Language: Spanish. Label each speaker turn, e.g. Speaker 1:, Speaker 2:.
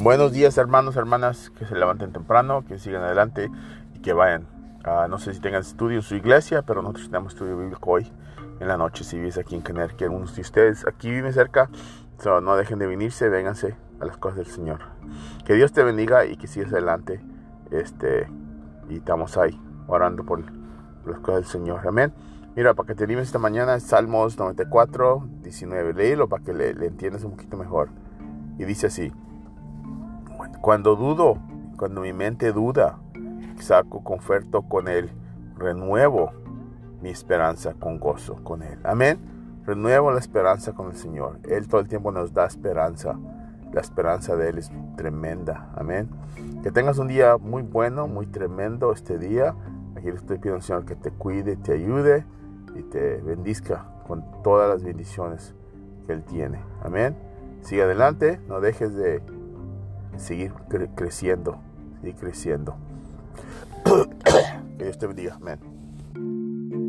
Speaker 1: Buenos días hermanos, hermanas, que se levanten temprano, que sigan adelante y que vayan. Uh, no sé si tengan estudio en su iglesia, pero nosotros tenemos estudio bíblico hoy en la noche. Si vives aquí en que algunos de ustedes aquí viven cerca, no dejen de venirse, vénganse a las cosas del Señor. Que Dios te bendiga y que sigas adelante. Este, y estamos ahí orando por, las cosas del Señor. Amén. Mira, para que te animes esta mañana, Salmos 94, 19. Léelo para que le, le entiendas un poquito mejor. Y dice así. Cuando dudo, cuando mi mente duda, saco conferto con Él, renuevo mi esperanza con gozo con Él. Amén. Renuevo la esperanza con el Señor. Él todo el tiempo nos da esperanza. La esperanza de Él es tremenda. Amén. Que tengas un día muy bueno, muy tremendo este día. Aquí le estoy pidiendo al Señor que te cuide, te ayude y te bendizca con todas las bendiciones que Él tiene. Amén. Sigue adelante, no dejes de seguir creciendo, seguir creciendo. que Dios te bendiga. Amén.